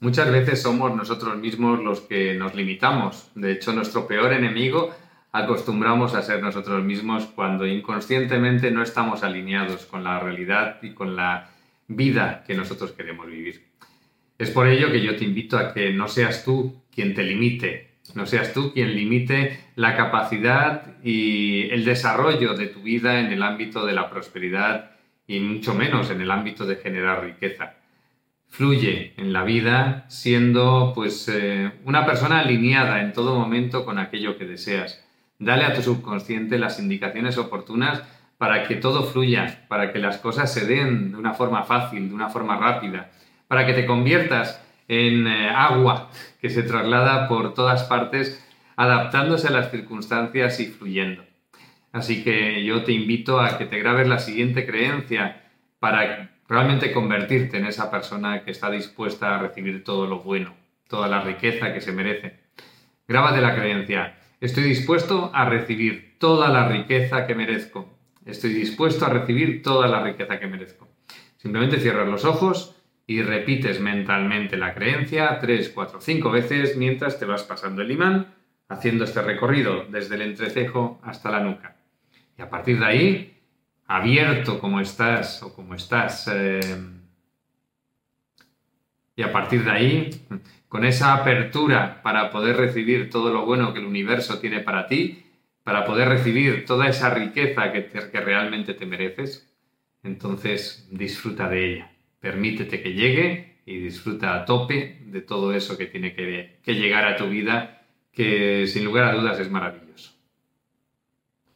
Muchas veces somos nosotros mismos los que nos limitamos. De hecho, nuestro peor enemigo acostumbramos a ser nosotros mismos cuando inconscientemente no estamos alineados con la realidad y con la vida que nosotros queremos vivir. Es por ello que yo te invito a que no seas tú quien te limite, no seas tú quien limite la capacidad y el desarrollo de tu vida en el ámbito de la prosperidad y mucho menos en el ámbito de generar riqueza fluye en la vida siendo pues eh, una persona alineada en todo momento con aquello que deseas. Dale a tu subconsciente las indicaciones oportunas para que todo fluya, para que las cosas se den de una forma fácil, de una forma rápida, para que te conviertas en eh, agua que se traslada por todas partes adaptándose a las circunstancias y fluyendo. Así que yo te invito a que te grabes la siguiente creencia para realmente convertirte en esa persona que está dispuesta a recibir todo lo bueno, toda la riqueza que se merece. Grábate la creencia, estoy dispuesto a recibir toda la riqueza que merezco. Estoy dispuesto a recibir toda la riqueza que merezco. Simplemente cierras los ojos y repites mentalmente la creencia tres, cuatro, cinco veces mientras te vas pasando el imán, haciendo este recorrido desde el entrecejo hasta la nuca. Y a partir de ahí, abierto como estás o como estás. Eh, y a partir de ahí, con esa apertura para poder recibir todo lo bueno que el universo tiene para ti, para poder recibir toda esa riqueza que, que realmente te mereces, entonces disfruta de ella. Permítete que llegue y disfruta a tope de todo eso que tiene que, que llegar a tu vida, que sin lugar a dudas es maravilloso.